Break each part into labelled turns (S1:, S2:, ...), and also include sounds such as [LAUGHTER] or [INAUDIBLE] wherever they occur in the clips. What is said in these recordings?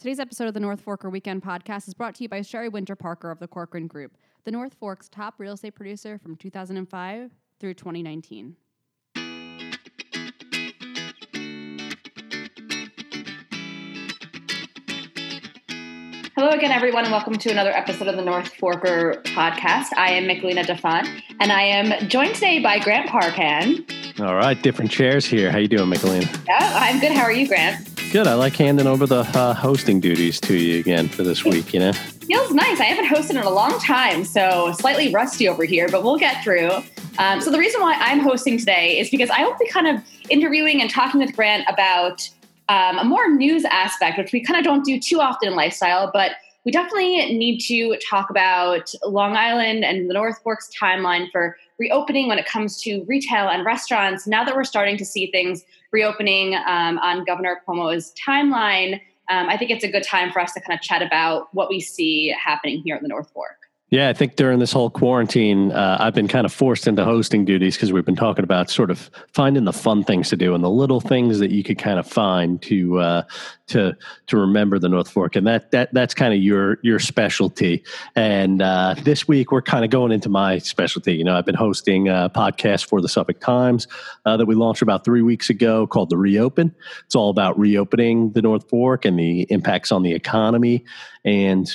S1: Today's episode of the North Forker Weekend Podcast is brought to you by Sherry Winter Parker of the Corcoran Group, the North Fork's top real estate producer from 2005 through 2019.
S2: Hello again, everyone, and welcome to another episode of the North Forker podcast. I am Michelina DaFonte, and I am joined today by Grant Parpan.
S3: All right, different chairs here. How you doing, Michelina?
S2: Yeah, I'm good. How are you, Grant?
S3: Good. I like handing over the uh, hosting duties to you again for this week. You know,
S2: feels nice. I haven't hosted in a long time, so slightly rusty over here, but we'll get through. Um, so the reason why I'm hosting today is because I will be kind of interviewing and talking with Grant about um, a more news aspect, which we kind of don't do too often in lifestyle, but we definitely need to talk about Long Island and the North Fork's timeline for reopening when it comes to retail and restaurants. Now that we're starting to see things reopening um, on Governor Cuomo's timeline, um, I think it's a good time for us to kind of chat about what we see happening here in the North Fork.
S3: Yeah, I think during this whole quarantine, uh, I've been kind of forced into hosting duties because we've been talking about sort of finding the fun things to do and the little things that you could kind of find to uh, to to remember the North Fork, and that that that's kind of your your specialty. And uh, this week, we're kind of going into my specialty. You know, I've been hosting a podcast for the Suffolk Times uh, that we launched about three weeks ago called the Reopen. It's all about reopening the North Fork and the impacts on the economy and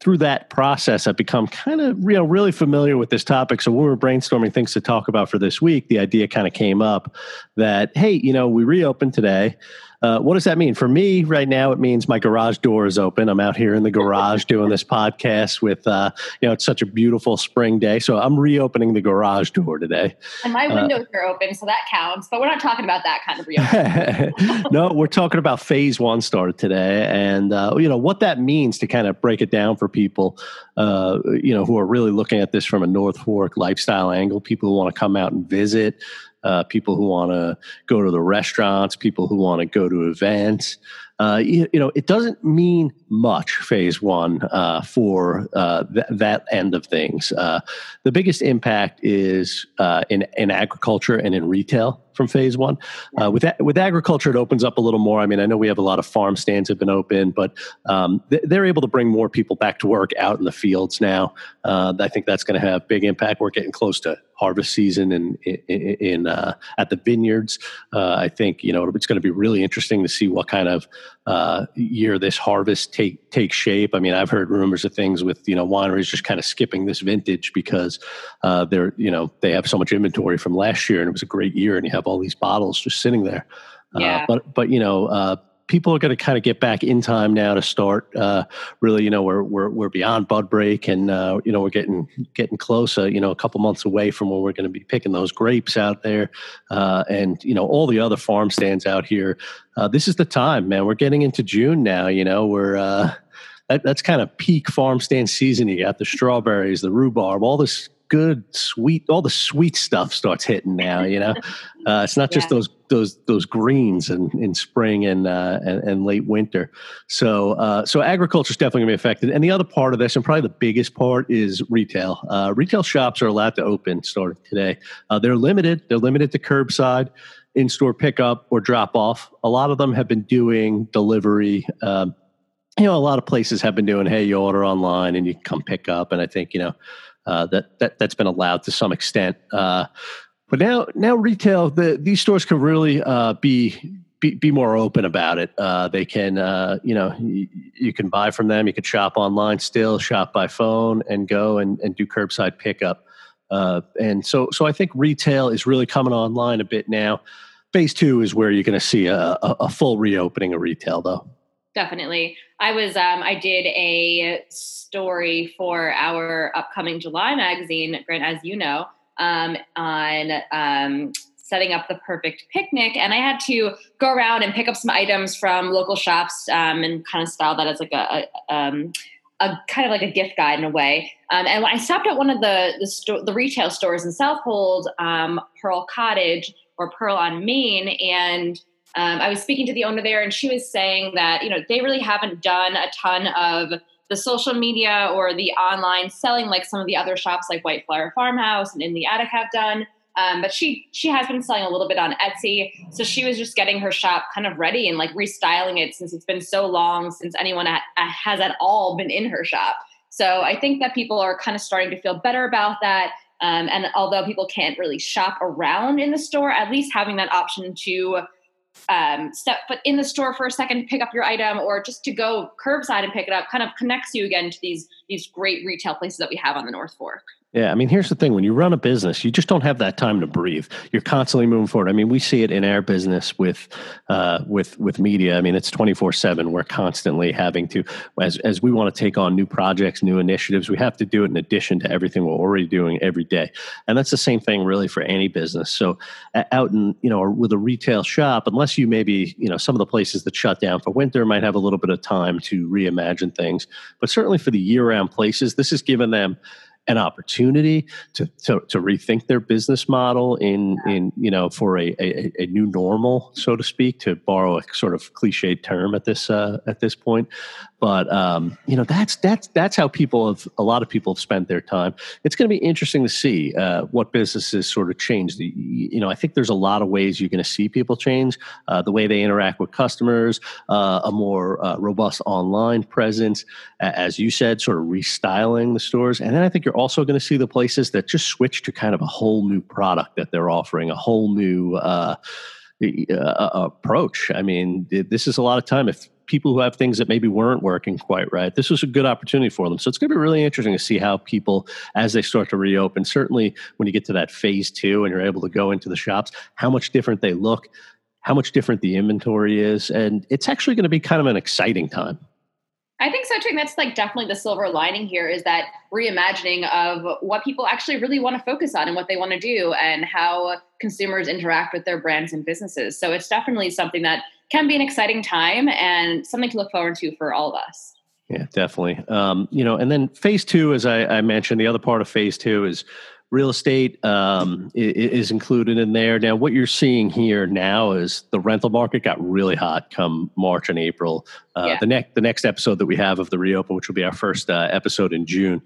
S3: through that process, I've become kind of know really familiar with this topic. So when we were brainstorming things to talk about for this week, the idea kind of came up that hey, you know, we reopened today. Uh, what does that mean for me right now? It means my garage door is open. I'm out here in the garage doing this podcast with, uh, you know, it's such a beautiful spring day. So I'm reopening the garage door today.
S2: And my uh, windows uh, are open, so that counts. But we're not talking about that kind of reopening. [LAUGHS]
S3: no, we're talking about phase one started today, and uh, you know what that means to kind of break it down for people, uh, you know, who are really looking at this from a North Fork lifestyle angle. People who want to come out and visit uh, people who want to go to the restaurants, people who want to go to events. Uh, you, you, know, it doesn't mean much phase one uh, for uh, th- that end of things. Uh, the biggest impact is uh, in, in agriculture and in retail from phase one. Uh, with with agriculture, it opens up a little more. I mean, I know we have a lot of farm stands have been open, but um, they're able to bring more people back to work out in the fields now. Uh, I think that's going to have big impact. We're getting close to harvest season in in, in uh, at the vineyards. Uh, I think you know it's going to be really interesting to see what kind of uh, year this harvest take take shape. I mean, I've heard rumors of things with you know wineries just kind of skipping this vintage because uh, they're you know they have so much inventory from last year and it was a great year, and you have all these bottles just sitting there.
S2: Uh, yeah.
S3: Uh, but but you know, uh, people are going to kind of get back in time now to start. Uh, really, you know, we're we're we're beyond bud break, and uh, you know we're getting getting closer. You know, a couple months away from when we're going to be picking those grapes out there, uh, and you know all the other farm stands out here. Uh, this is the time, man. We're getting into June now. You know, we're uh, that, that's kind of peak farm stand season. You got the strawberries, the rhubarb, all this good sweet all the sweet stuff starts hitting now you know? [LAUGHS] Uh, it's not just yeah. those those those greens in, in spring and, uh, and, and late winter. So uh, so agriculture is definitely going to be affected. And the other part of this and probably the biggest part is retail. Uh, retail shops are allowed to open starting today. Uh, they're limited. They're limited to curbside in-store pickup or drop off. A lot of them have been doing delivery um, you know a lot of places have been doing hey you order online and you come pick up. And i think you know uh, that that that's been allowed to some extent. Uh, but now now retail the these stores can really uh, be. Be, be more open about it. Uh, they can, uh, you know, y- you can buy from them. You can shop online still, shop by phone, and go and, and do curbside pickup. and so, so I think retail is really coming online a bit now. Phase two is where you're going to see a, a, a full reopening of retail, though.
S2: Definitely. I was um, I did a story for our upcoming July magazine, Grant, as you know, um, on um, setting up the perfect picnic, and I had to go around and pick up some items from local shops um, and kind of style that as like a, a, um, a kind of like a gift guide in a way. Um, and I stopped at one of the the, sto- the retail stores in Southold, Pearl Cottage or Pearl on Main, and um, I was speaking to the owner there, and she was saying that you know they really haven't done a ton of the social media or the online selling like some of the other shops like White Flower Farmhouse and In the Attic have done. Um, but she she has been selling a little bit on Etsy, so she was just getting her shop kind of ready and like restyling it since it's been so long since anyone ha- has at all been in her shop. So I think that people are kind of starting to feel better about that. Um, and although people can't really shop around in the store, at least having that option to um, step foot in the store for a second to pick up your item or just to go curbside and pick it up kind of connects you again to these these great retail places that we have on the North Fork.
S3: Yeah, I mean, here's the thing: when you run a business, you just don't have that time to breathe. You're constantly moving forward. I mean, we see it in our business with uh, with with media. I mean, it's 24 seven. We're constantly having to, as as we want to take on new projects, new initiatives, we have to do it in addition to everything we're already doing every day. And that's the same thing, really, for any business. So, out in you know, with a retail shop, unless you maybe you know some of the places that shut down for winter might have a little bit of time to reimagine things, but certainly for the year-round places, this has given them an opportunity to, to, to rethink their business model in in you know for a, a, a new normal so to speak to borrow a sort of cliched term at this uh, at this point but um, you know that's that's that's how people have a lot of people have spent their time it's going to be interesting to see uh, what businesses sort of change the, you know i think there's a lot of ways you're going to see people change uh, the way they interact with customers uh, a more uh, robust online presence as you said sort of restyling the stores and then i think you're also going to see the places that just switch to kind of a whole new product that they're offering, a whole new uh, uh, approach. I mean, this is a lot of time. If people who have things that maybe weren't working quite right, this was a good opportunity for them. So it's going to be really interesting to see how people, as they start to reopen, certainly when you get to that phase two and you're able to go into the shops, how much different they look, how much different the inventory is. And it's actually going to be kind of an exciting time.
S2: I think so too. And that's like definitely the silver lining here is that reimagining of what people actually really want to focus on and what they want to do and how consumers interact with their brands and businesses. So it's definitely something that can be an exciting time and something to look forward to for all of us.
S3: Yeah, definitely. Um, you know, and then phase two, as I, I mentioned, the other part of phase two is real estate um, is included in there. Now, what you're seeing here now is the rental market got really hot come March and April. Uh, yeah. The next the next episode that we have of the reopen, which will be our first uh, episode in June,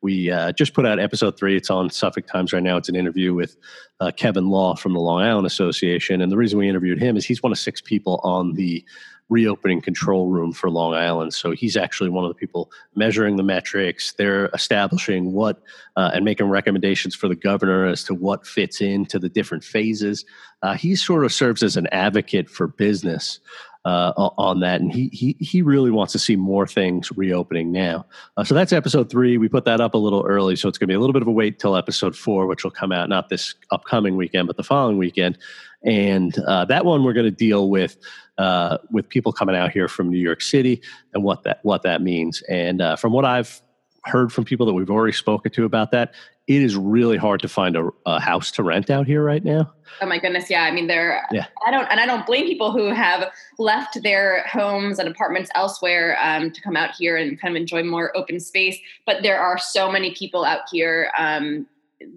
S3: we uh, just put out episode three. It's on Suffolk Times right now. It's an interview with uh, Kevin Law from the Long Island Association, and the reason we interviewed him is he's one of six people on the reopening control room for Long Island. So he's actually one of the people measuring the metrics. They're establishing what uh, and making recommendations for the governor as to what fits into the different phases. Uh, he sort of serves as an advocate for business. Uh, on that, and he he he really wants to see more things reopening now. Uh, so that's episode three. We put that up a little early, so it's going to be a little bit of a wait till episode four, which will come out not this upcoming weekend, but the following weekend. And uh, that one we're going to deal with uh, with people coming out here from New York City and what that what that means. And uh, from what I've heard from people that we've already spoken to about that, it is really hard to find a, a house to rent out here right now.
S2: Oh my goodness, yeah. I mean, there. Yeah. I don't, and I don't blame people who have left their homes and apartments elsewhere um, to come out here and kind of enjoy more open space. But there are so many people out here um,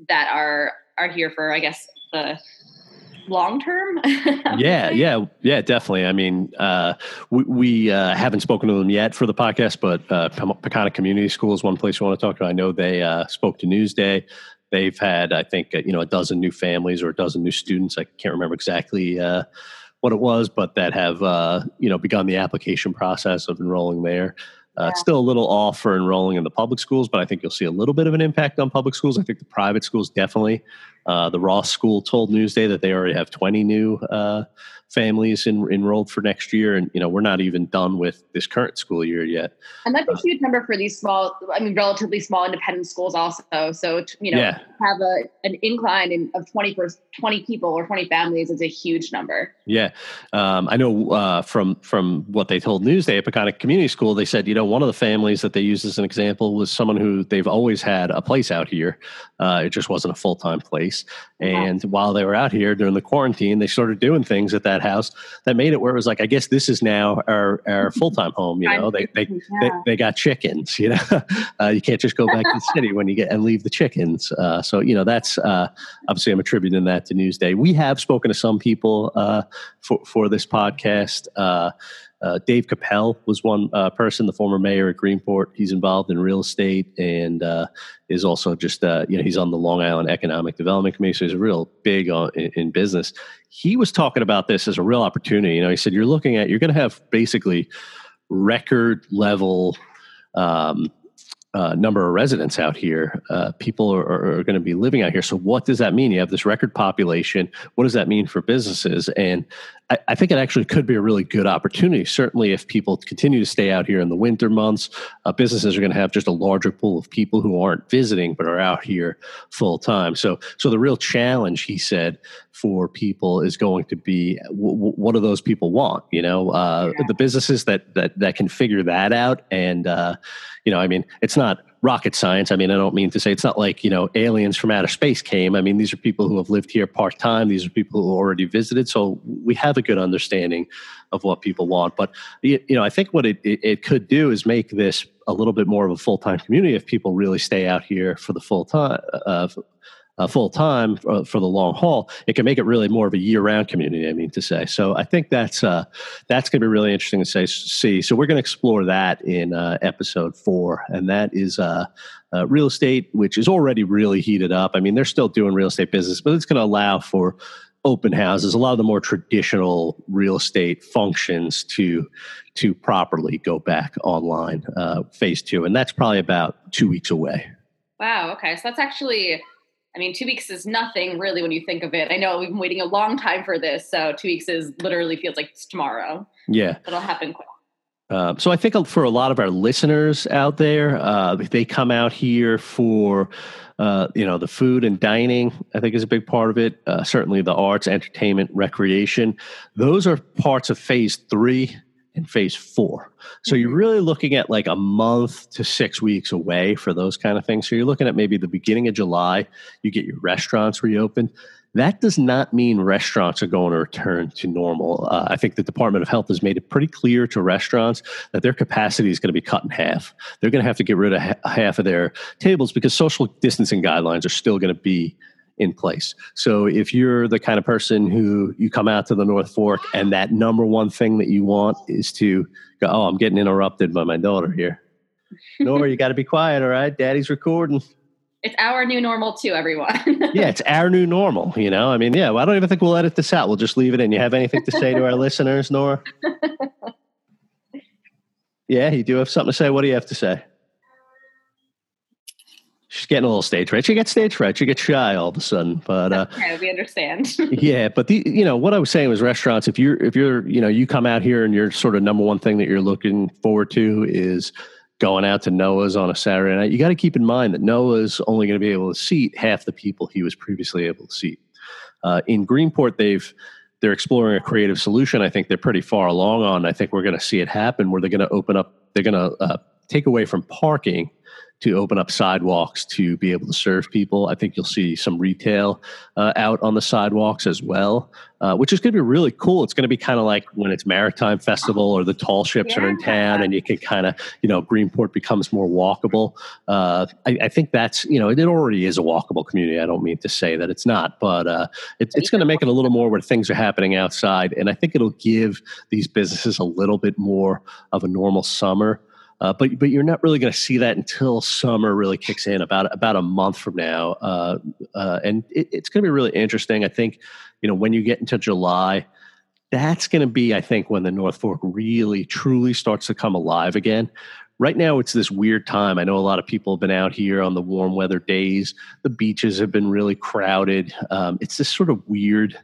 S2: that are are here for, I guess, the long term. [LAUGHS]
S3: yeah, yeah, yeah, definitely. I mean, uh, we, we uh, haven't spoken to them yet for the podcast, but uh, Peconic Community School is one place we want to talk to. I know they uh, spoke to Newsday. They've had, I think, uh, you know, a dozen new families or a dozen new students. I can't remember exactly uh, what it was, but that have, uh, you know, begun the application process of enrolling there. Uh, yeah. It's still a little off for enrolling in the public schools, but I think you'll see a little bit of an impact on public schools. I think the private schools definitely. Uh, the Ross School told Newsday that they already have 20 new uh, families in, enrolled for next year, and you know we're not even done with this current school year yet.
S2: And that's a uh, huge number for these small, I mean, relatively small independent schools, also. So you know, yeah. have a an incline in, of 20 20 people or 20 families is a huge number.
S3: Yeah, um, I know uh, from from what they told Newsday at Peconic Community School, they said you know one of the families that they used as an example was someone who they've always had a place out here. Uh, it just wasn't a full time place place. And while they were out here during the quarantine, they started doing things at that house that made it where it was like, I guess this is now our, our [LAUGHS] full time home. You know, they they, yeah. they, they got chickens. [LAUGHS] You know, uh, you can't just go back to the city when you get and leave the chickens. Uh, so you know, that's uh, obviously I'm attributing that to Newsday. We have spoken to some people uh, for for this podcast. Uh, Dave Kapell was one uh, person, the former mayor at Greenport. He's involved in real estate and uh, is also just, uh, you know, he's on the Long Island Economic Development Committee, so he's real big on, in, in, business. He was talking about this as a real opportunity. You know, he said, you're looking at, you're going to have basically record level um, uh, number of residents out here. Uh, people are, are going to be living out here. So, what does that mean? You have this record population. What does that mean for businesses? And I, I, think it actually could be a really good opportunity. Certainly, if people continue to stay out here in the winter months, uh, businesses are going to have just a larger pool of people who aren't visiting but are out here full time. So, so the real challenge, he said, for people is going to be w- what do those people want? You know, uh, yeah. the businesses that that that can figure that out and uh, you know, I mean, it's not rocket science. I mean, I don't mean to say it's not like, you know, aliens from outer space came. I mean, these are people who have lived here part time. These are people who already visited. So we have a good understanding of what people want. But, you know, I think what it, it, could do is make this a little bit more of a full time community if people really stay out here for the full time, uh, uh, full time for, for, the long haul, it can make it really more of a year round community. I mean to say. So I think that's uh, that's going to be really interesting to say, see. So we're going to explore that in uh, episode four, and that is uh, uh, real estate, which is already really heated up. I mean, they're still doing real estate business, but it's going to allow for open houses, a lot of the more traditional real estate functions to to properly go back online. Uh, phase two, and that's probably about two weeks away.
S2: Wow. Okay, so that's actually I mean, two weeks is nothing really when you think of it. I know we've been waiting a long time for this, so two weeks is literally feels like it's tomorrow.
S3: Yeah,
S2: it'll happen quick.
S3: Uh, so I think for a lot of our listeners out there, uh, they come out here for, uh, you know, the food and dining. I think is a big part of it. Uh, certainly, the arts, entertainment, recreation. Those are parts of phase three in phase four. So you're mm-hmm. really looking at like a month to six weeks away for those kind of things. So you're looking at maybe the beginning of July, you get your restaurants reopened. That does not mean restaurants are going to return to normal. Uh, I think the Department of Health has made it pretty clear to restaurants that their capacity is going to be cut in half. They're going to have to get rid of ha- half of their tables because social distancing guidelines are still going to be in place. So if you're the kind of person who you come out to the North Fork and that number one thing that you want is to go, oh, I'm getting interrupted by my daughter here. [LAUGHS] Nora, you got to be quiet, all right? Daddy's recording.
S2: It's our new normal too, everyone. [LAUGHS]
S3: yeah, it's our new normal. You know, I mean, yeah, well, I don't even think we'll edit this out. We'll just leave it in. You have anything to say to our [LAUGHS] listeners, Nora? Yeah, you do have something to say. What do you have to say? Getting a little stage fright. You get stage fright. You get shy all of a sudden. But uh,
S2: okay, we understand. [LAUGHS]
S3: yeah, but the you know what I was saying was restaurants. If you're if you're you know you come out here and your sort of number one thing that you're looking forward to is going out to Noah's on a Saturday night, you got to keep in mind that Noah's only going to be able to seat half the people he was previously able to seat. Uh, in Greenport, they've they're exploring a creative solution. I think they're pretty far along on. I think we're going to see it happen where they're going to open up. They're going to uh, take away from parking to open up sidewalks to be able to serve people. I think you'll see some retail uh, out on the sidewalks as well, uh, which is going to be really cool. It's going to be kind of like when it's Maritime Festival or the tall ships yeah. are in town and you can kind of, you know, Greenport becomes more walkable. Uh, I, I, think that's, you know, it already is a walkable community. I don't mean to say that it's not, but uh, it, it's going to make it a little more where things are happening outside. And I think it'll give these businesses a little bit more of a normal summer. Uh, but but you're not really going to see that until summer really kicks in about about a month from now, uh, uh, and it, it's going to be really interesting. I think you know when you get into July, that's going to be I think when the North Fork really truly starts to come alive again. Right now, it's this weird time. I know a lot of people have been out here on the warm weather days. The beaches have been really crowded. Um, it's this sort of weird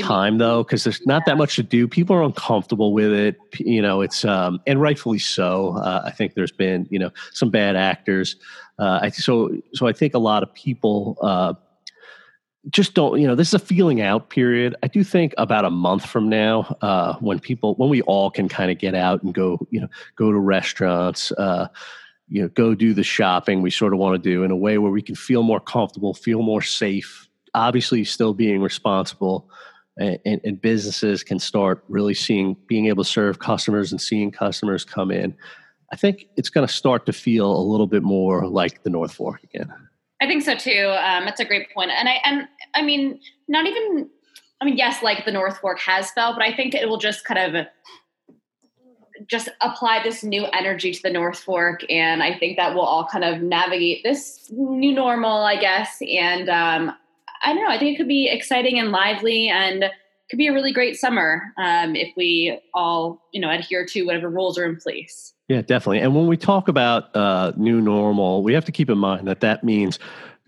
S3: time though because there's not that much to do. People are uncomfortable with it you know it's um and rightfully so. Uh, i think there's been you know some bad actors. Uh I, so so i think a lot of people uh just don't you know this is a feeling out period. I do think about a month from now uh when people when we all can kind of get out and go you know go to restaurants uh you know go do the shopping we sort of want to do in a way where we can feel more comfortable feel more safe obviously still being responsible and, and, businesses can start really seeing being able to serve customers and seeing customers come in i think it's going to start to feel a little bit more like the north fork again.
S2: I think so too. Um, that's a great point. And i and i mean not even i mean yes like the north fork has felt but i think it will just kind of just apply this new energy to the North Fork, and I think that we'll all kind of navigate this new normal, I guess. And um, I don't know. I think it could be exciting and lively, and could be a really great summer um, if we all, you know, adhere to whatever rules are in place.
S3: Yeah, definitely. And when we talk about uh, new normal, we have to keep in mind that that means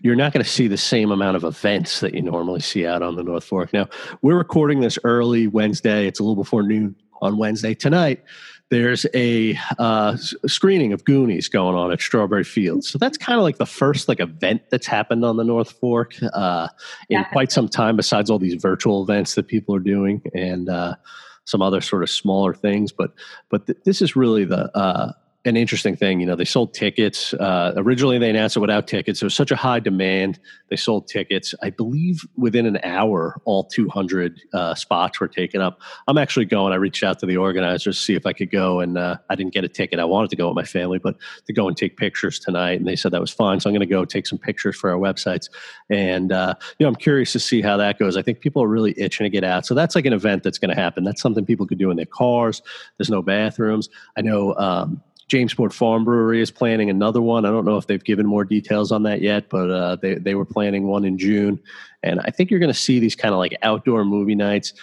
S3: you're not going to see the same amount of events that you normally see out on the North Fork. Now, we're recording this early Wednesday. It's a little before noon on Wednesday. Tonight, there's a uh, screening of Goonies going on at Strawberry Fields. So that's kind of like the first like event that's happened on the North Fork uh, in quite some time. Besides all these virtual events that people are doing and uh, some other sort of smaller things, but but th- this is really the uh, an interesting thing. You know, they sold tickets. Uh, originally, they announced it without tickets. There was such a high demand. They sold tickets. I believe within an hour, all 200 uh, spots were taken up. I'm actually going. I reached out to the organizers to see if I could go, and uh, I didn't get a ticket. I wanted to go with my family, but to go and take pictures tonight, and they said that was fine. So I'm going to go take some pictures for our websites. And uh, you know, I'm curious to see how that goes. I think people are really itching to get out. So that's like an event that's going to happen. That's something people could do in their cars. There's no bathrooms. I know. Um, Jamesport Farm Brewery is planning another one. I don't know if they've given more details on that yet, but uh, they they were planning one in June, and I think you're going to see these kind of like outdoor movie nights,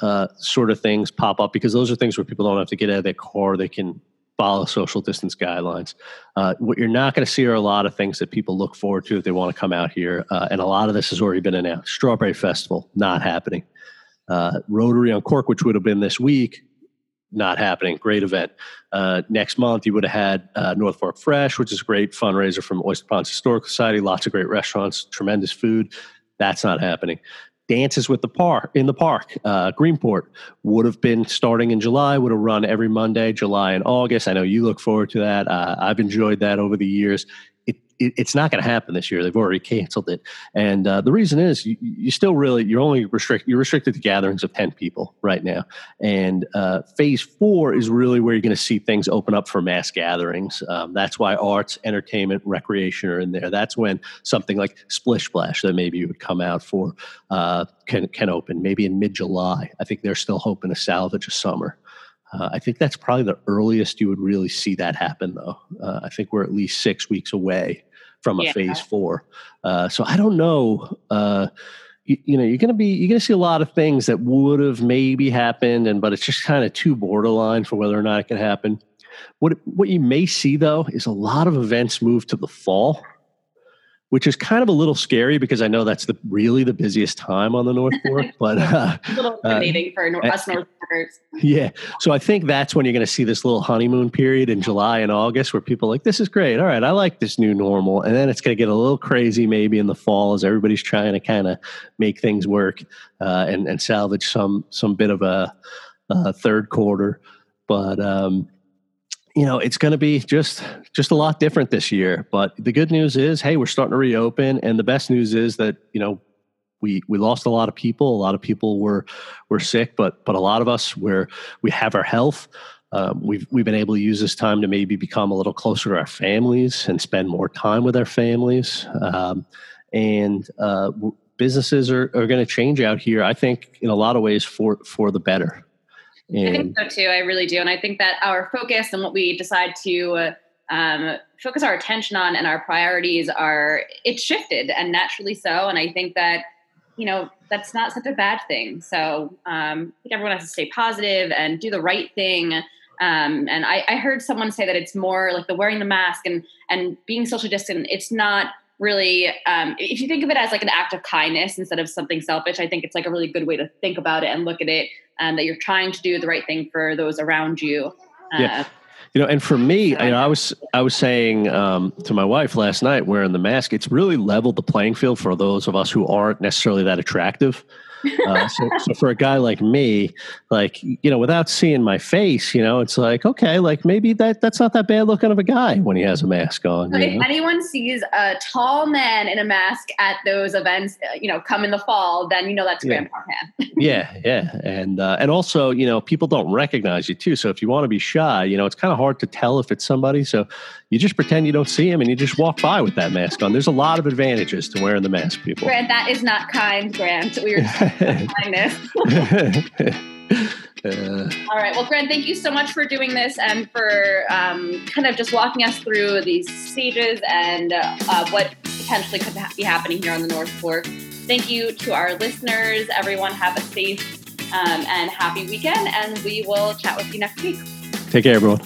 S3: uh, sort of things pop up because those are things where people don't have to get out of their car. They can follow social distance guidelines. Uh, what you're not going to see are a lot of things that people look forward to if they want to come out here, uh, and a lot of this has already been announced. Strawberry Festival not happening. Uh, Rotary Cork, which would have been this week, not happening. Great event. Uh, next month, you would have had uh, North Fork Fresh, which is a great fundraiser from Oyster Ponds Historical Society. Lots of great restaurants, tremendous food. That's not happening. Dances with the park in the park. Uh, Greenport would have been starting in July. Would have run every Monday, July and August. I know you look forward to that. Uh, I've enjoyed that over the years it, it's not going to happen this year. They've already canceled it, and uh, the reason is you, you, still really you're only restrict you're restricted to gatherings of ten people right now. And uh, phase four is really where you're going to see things open up for mass gatherings. Um, that's why arts, entertainment, recreation are in there. That's when something like Splish Splash that maybe you would come out for uh, can can open maybe in mid July. I think they're still hoping to salvage a summer. Uh, I think that's probably the earliest you would really see that happen, though. Uh, I think we're at least six weeks away from a yeah. phase four. Uh, so I don't know. Uh, you, you, know, you're going to be you're to see a lot of things that would have maybe happened, and but it's just kind of too borderline for whether or not it could happen. What what you may see though is a lot of events move to the fall which is kind of a little scary because I know that's the really the busiest time on the North Fork. [LAUGHS] But uh,
S2: a little uh, intimidating uh, for us North Forkers.
S3: Yeah, so I think that's when you're going to see this little honeymoon period in July and August where people like this is great. All right, I like this new normal, and then it's going to get a little crazy maybe in the fall as everybody's trying to kind of make things work uh, and and salvage some some bit of a, a third quarter. But um, you know it's going to be just just a lot different this year but the good news is hey we're starting to reopen and the best news is that you know we we lost a lot of people a lot of people were were sick but but a lot of us where we have our health. Um, we've we've been able to use this time to maybe become a little closer to our families and spend more time with our families. Um, and uh, businesses are, are going to change out here i think in a lot of ways for for the better
S2: and I think so too. I really do. And I think that our focus and what we decide to um, focus our attention on and our priorities are, it's shifted and naturally so. And I think that, you know, that's not such a bad thing. So um, I think everyone has to stay positive and do the right thing. Um, and I, I heard someone say that it's more like the wearing the mask and and being social distant. It's not really um, if you think of it as like an act of kindness instead of something selfish i think it's like a really good way to think about it and look at it and that you're trying to do the right thing for those around you.
S3: Uh, yeah. You know, and for me, you know, I was I was saying um, to my wife last night, wearing the mask, it's really leveled the playing field for those of us who aren't necessarily that attractive. Uh, so, so, for a guy like me, like you know, without seeing my face, you know, it's like okay, like maybe that that's not that bad looking of a guy when he has a mask on.
S2: So if know? anyone sees a tall man in a mask at those events, uh, you know, come in the fall, then you know that's yeah. Grandpa Man. [LAUGHS]
S3: yeah, yeah, and uh, and also you know people don't recognize you too. So if you want to be shy, you know, it's kind of hard to tell if it's somebody. So you just pretend you don't see him and you just walk by with that mask on. There's a lot of advantages to wearing the mask, people.
S2: Grant, that is not kind, Grant. We. [LAUGHS] [LAUGHS]
S3: Uh,
S2: All right. Well, Grant, thank you so much for doing this and for um, kind of just walking us through these stages and uh, uh, what potentially could ha- be happening here on the North Fork. Thank you to our listeners. Everyone, have a safe um, and happy weekend, and we will chat with you next week.
S3: take care, everyone.